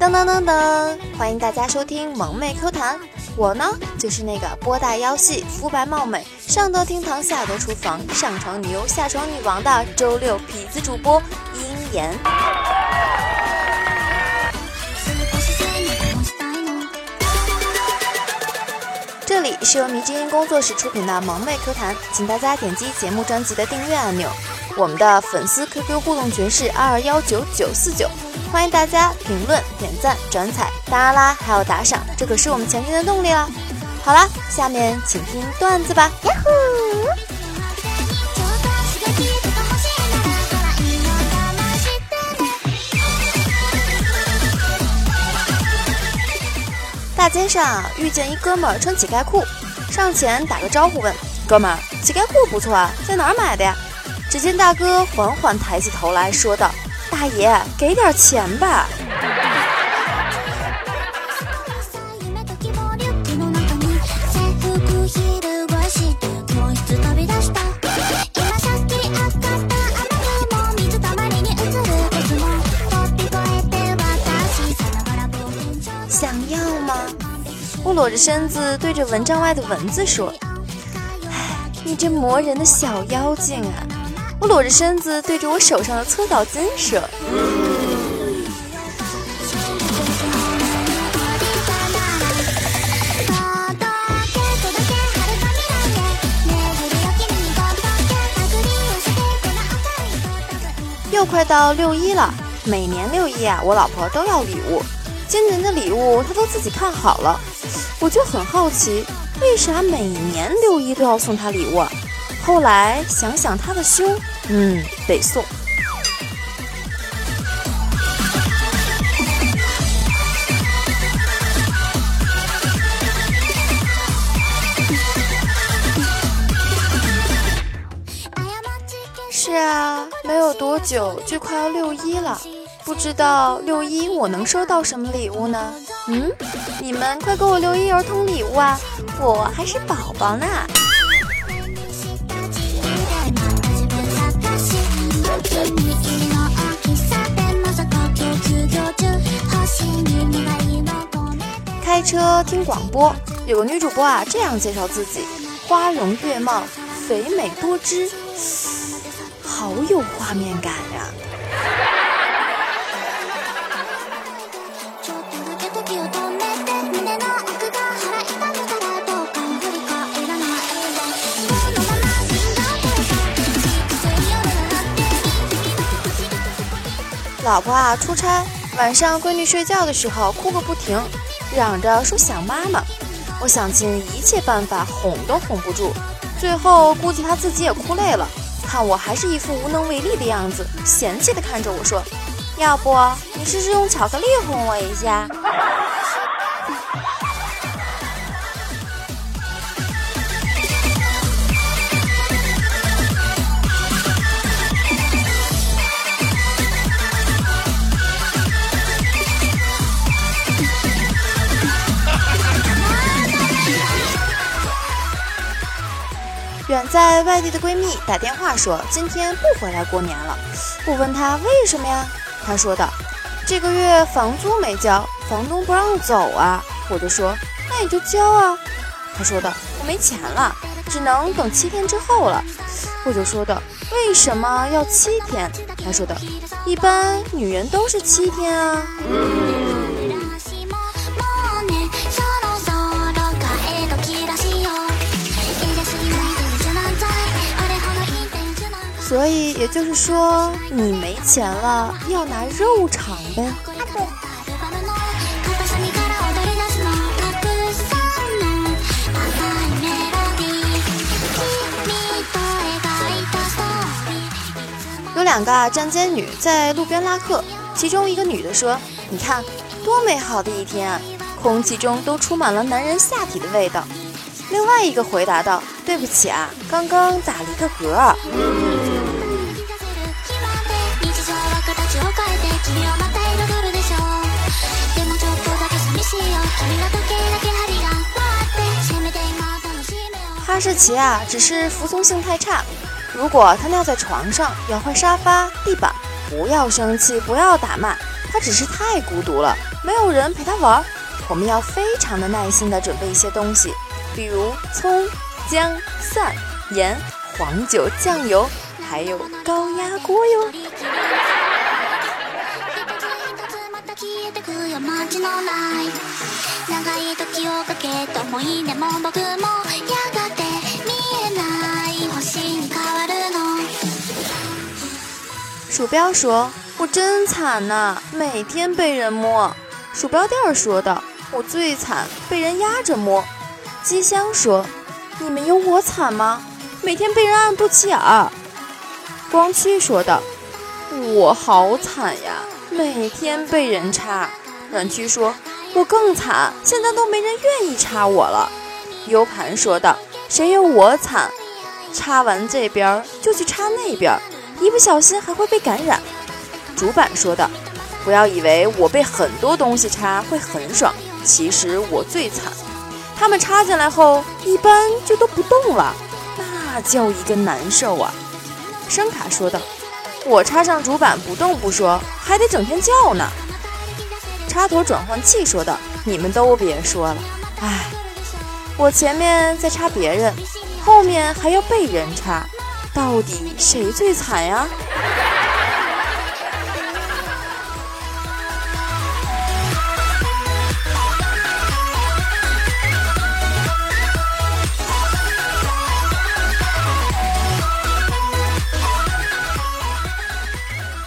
噔噔噔噔！欢迎大家收听萌妹 Q 弹，我呢就是那个波大腰细、肤白貌美、上得厅堂下得厨房、上床女优下床女王的周六痞子主播鹰眼。这里是由迷之音工作室出品的萌妹 Q 弹，请大家点击节目专辑的订阅按钮。我们的粉丝 QQ 互动群是二二幺九九四九，欢迎大家评论、点赞、转采，当然啦，还有打赏，这可是我们前进的动力啦。好啦，下面请听段子吧。呀呼！街上遇见一哥们儿穿乞丐裤，上前打个招呼问：“哥们儿，乞丐裤不错啊，在哪儿买的呀？”只见大哥缓缓抬起头来说道：“大爷，给点钱吧。”裸着身子对着蚊帐外的蚊子说：“唉，你这磨人的小妖精啊！”我裸着身子对着我手上的搓澡巾说：“又快到六一了，每年六一啊，我老婆都要礼物。今年的礼物她都自己看好了，我就很好奇，为啥每年六一都要送她礼物？后来想想她的胸。”嗯，得送。是啊，没有多久就快要六一了，不知道六一我能收到什么礼物呢？嗯，你们快给我六一儿童礼物啊！我还是宝宝呢。开车听广播，有个女主播啊，这样介绍自己：花容月貌，肥美多汁，好有画面感呀！老婆啊，出差晚上闺女睡觉的时候哭个不停，嚷着说想妈妈。我想尽一切办法哄都哄不住，最后估计她自己也哭累了，看我还是一副无能为力的样子，嫌弃的看着我说：“要不你试试用巧克力哄我一下。”在外地的闺蜜打电话说今天不回来过年了。我问她为什么呀？她说道：“这个月房租没交，房东不让走啊。”我就说：“那你就交啊。”她说道：“我没钱了，只能等七天之后了。”我就说道：“为什么要七天？”她说道：“一般女人都是七天啊。”所以也就是说，你没钱了，要拿肉偿呗。有两个站街女在路边拉客，其中一个女的说：“你看，多美好的一天啊，空气中都充满了男人下体的味道。”另外一个回答道：“对不起啊，刚刚打了一个嗝。”士奇啊，只是服从性太差。如果它尿在床上，咬坏沙发、地板，不要生气，不要打骂，它只是太孤独了。没有人陪他玩，我们要非常的耐心的准备一些东西，比如葱、姜、蒜、盐、黄酒、酱油，还有高压锅哟。鼠标说：“我真惨呐，每天被人摸。”鼠标垫儿说道：“我最惨，被人压着摸。”机箱说：“你们有我惨吗？每天被人按肚脐眼儿。”光驱说道：“我好惨呀，每天被人插。”软驱说：“我更惨，现在都没人愿意插我了。”U 盘说道：“谁有我惨？插完这边就去插那边。”一不小心还会被感染，主板说道：“不要以为我被很多东西插会很爽，其实我最惨。他们插进来后，一般就都不动了，那叫一个难受啊。”声卡说道：“我插上主板不动不说，还得整天叫呢。”插头转换器说道：“你们都别说了，唉，我前面在插别人，后面还要被人插。”到底谁最惨呀？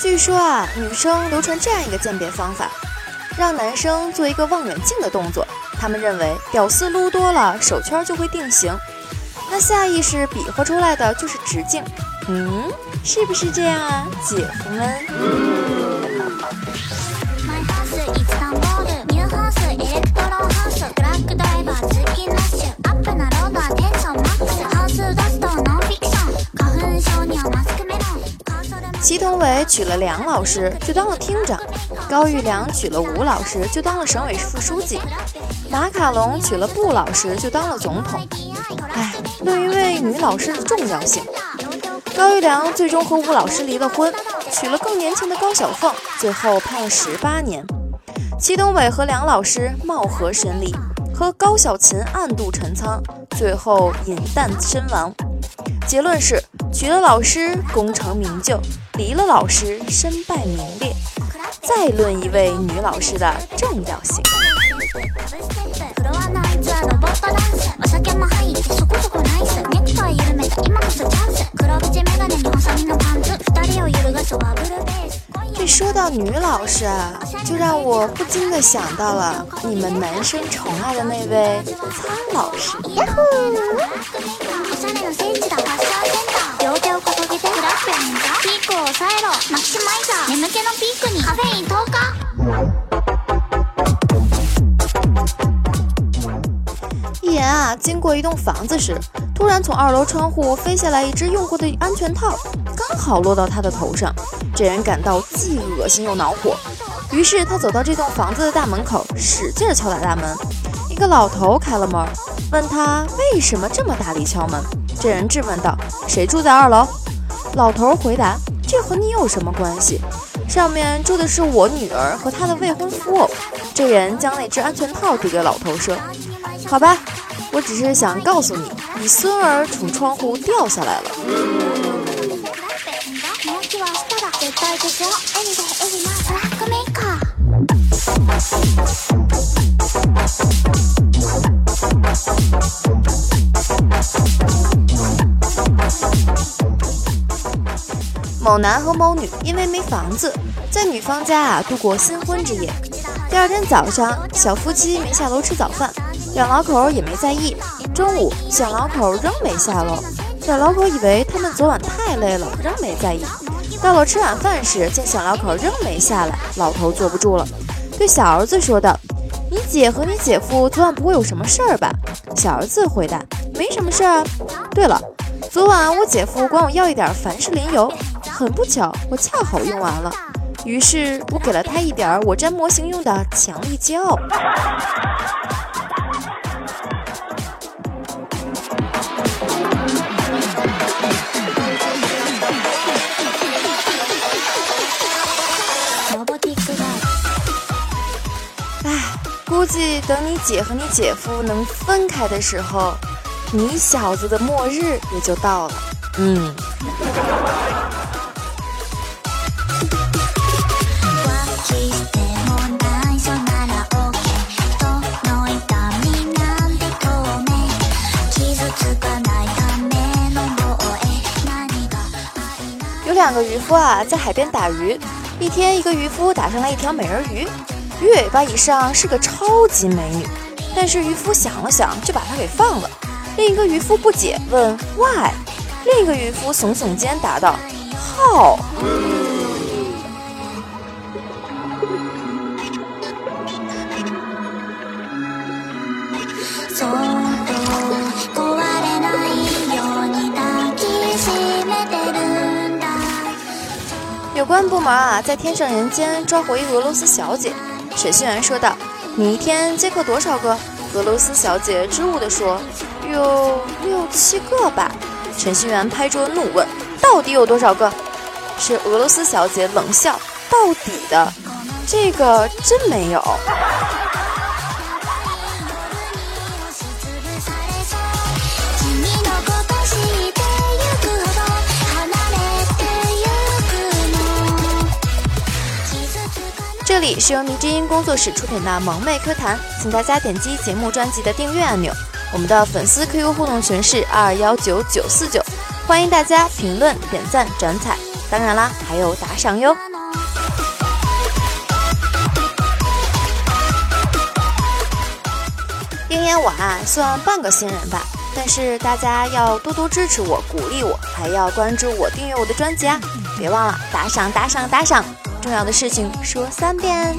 据说啊，女生流传这样一个鉴别方法，让男生做一个望远镜的动作，他们认为屌丝撸多了，手圈就会定型。那下意识比划出来的就是直径，嗯，是不是这样啊，姐夫们？祁同伟娶了梁老师，就当了厅长；高育良娶了吴老师，就当了省委副书记；马卡龙娶了布老师，就当了总统。哎，论一位女老师的重要性，高育良最终和吴老师离了婚，娶了更年轻的高小凤，最后判了十八年。祁同伟和梁老师貌合神离，和高小琴暗度陈仓，最后饮弹身亡。结论是：娶了老师功成名就，离了老师身败名裂。再论一位女老师的重要性。这说到女老师啊，就让我不禁的想到了你们男生宠爱的那位苍老师。一言啊，经过一栋房子时，突然从二楼窗户飞下来一只用过的安全套，刚好落到他的头上。这人感到既恶心又恼火，于是他走到这栋房子的大门口，使劲敲打大门。一个老头开了门，问他为什么这么大力敲门。这人质问道：“谁住在二楼？”老头回答：“这和你有什么关系？上面住的是我女儿和她的未婚夫。”这人将那只安全套递给老头，说：“好吧，我只是想告诉你，你孙儿从窗户掉下来了。”某男和某女因为没房子，在女方家啊度过新婚之夜。第二天早上，小夫妻没下楼吃早饭，两老口也没在意。中午，小老口仍没下楼，小老口以为他们昨晚太累了，仍没在意。到了吃晚饭时，见小老口仍没下来，老头坐不住了，对小儿子说道：“你姐和你姐夫昨晚不会有什么事儿吧？”小儿子回答：“没什么事儿啊。”对了，昨晚我姐夫管我要一点凡士林油。很不巧，我恰好用完了，于是我给了他一点我粘模型用的强力胶。哎，估计等你姐和你姐夫能分开的时候，你小子的末日也就到了。嗯。个渔夫啊，在海边打鱼。一天，一个渔夫打上来一条美人鱼，鱼尾巴以上是个超级美女。但是渔夫想了想，就把它给放了。另一个渔夫不解，问 Why？另一个渔夫耸耸肩，答道：How？有关部门啊，在天上人间抓回俄罗斯小姐。审讯员说道：“你一天接客多少个？”俄罗斯小姐支吾地说：“有六七个吧。”审讯员拍桌怒问：“到底有多少个？”是俄罗斯小姐冷笑：“到底的，这个真没有。”这里是由迷之音工作室出品的萌妹 Q 弹，请大家点击节目专辑的订阅按钮。我们的粉丝 QQ 互动群是二幺九九四九，欢迎大家评论、点赞、转采，当然啦，还有打赏哟。鹰眼我啊，算半个新人吧，但是大家要多多支持我、鼓励我，还要关注我、订阅我的专辑啊！别忘了打赏、打赏、打赏。重要的事情说三遍。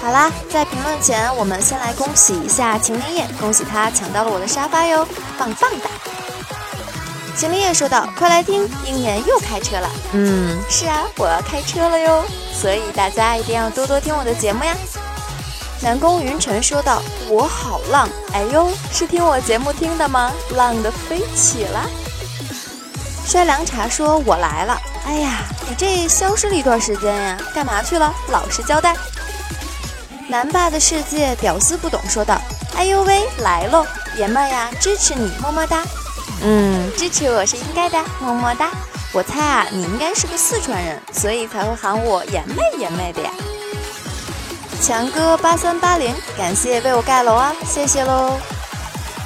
好啦，在评论前，我们先来恭喜一下秦林叶，恭喜他抢到了我的沙发哟，棒棒的！秦林叶说道：“快来听，鹰眼又开车了。”嗯，是啊，我要开车了哟，所以大家一定要多多听我的节目呀。南宫云晨说道：“我好浪，哎呦，是听我节目听的吗？浪的飞起了。”摔凉茶说：“我来了。”哎呀，你这消失了一段时间呀，干嘛去了？老实交代。南霸的世界屌丝不懂说道：“哎呦喂，来喽，爷们儿呀，支持你，么么哒。”嗯，支持我是应该的，么么哒。我猜啊，你应该是个四川人，所以才会喊我颜妹颜妹的呀。强哥八三八零，感谢为我盖楼啊，谢谢喽。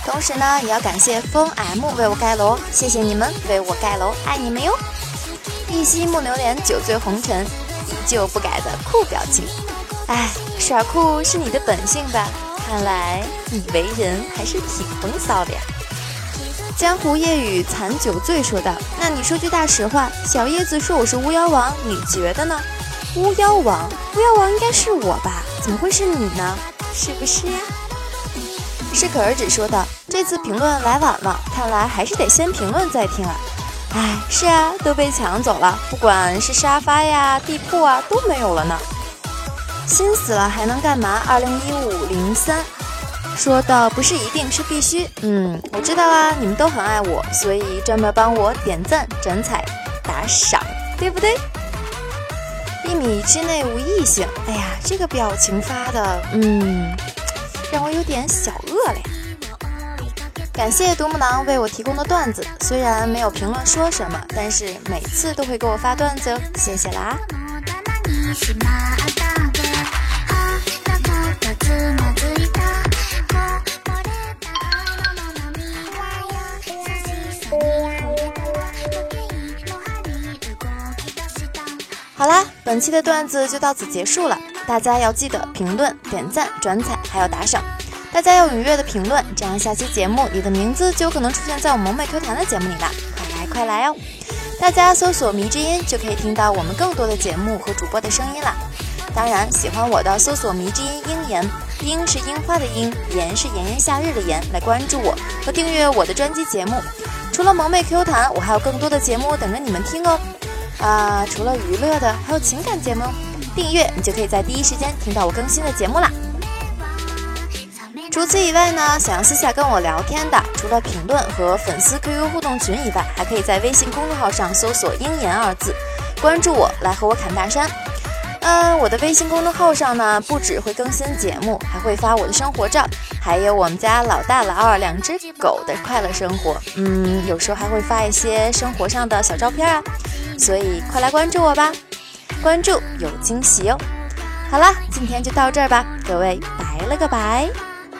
同时呢，也要感谢风 M 为我盖楼，谢谢你们为我盖楼，爱你们哟。一夕木榴莲，酒醉红尘，依旧不改的酷表情。哎，耍酷是你的本性吧？看来你为人还是挺风骚的呀。江湖夜雨残酒醉说道：“那你说句大实话，小叶子说我是巫妖王，你觉得呢？巫妖王，巫妖王应该是我吧？怎么会是你呢？是不是呀？”适可而止说道：“这次评论来晚了，看来还是得先评论再听啊。哎，是啊，都被抢走了，不管是沙发呀、地铺啊，都没有了呢。心死了还能干嘛？二零一五零三。”说的不是一定是必须，嗯，我知道啊，你们都很爱我，所以专门帮我点赞、转采、打赏，对不对？一米之内无异性，哎呀，这个表情发的，嗯，让我有点小饿了呀。感谢独木狼为我提供的段子，虽然没有评论说什么，但是每次都会给我发段子，谢谢啦。好啦，本期的段子就到此结束了。大家要记得评论、点赞、转采，还有打赏。大家要踊跃的评论，这样下期节目你的名字就有可能出现在我萌妹 Q 弹的节目里啦！快来快来哦！大家搜索“迷之音”就可以听到我们更多的节目和主播的声音啦。当然，喜欢我的搜索“迷之音鹰言”，樱是樱花的樱，言是炎炎夏日的炎，来关注我和订阅我的专辑节目。除了萌妹 Q 弹，我还有更多的节目等着你们听哦。啊，除了娱乐的，还有情感节目，订阅你就可以在第一时间听到我更新的节目啦。除此以外呢，想要私下跟我聊天的，除了评论和粉丝 QQ 互动群以外，还可以在微信公众号上搜索“鹰眼”二字，关注我，来和我侃大山。嗯，我的微信公众号上呢，不只会更新节目，还会发我的生活照，还有我们家老大老二两只狗的快乐生活。嗯，有时候还会发一些生活上的小照片啊，所以快来关注我吧，关注有惊喜哦。好了，今天就到这儿吧，各位拜了个拜，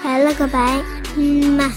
拜了个拜，嗯嘛。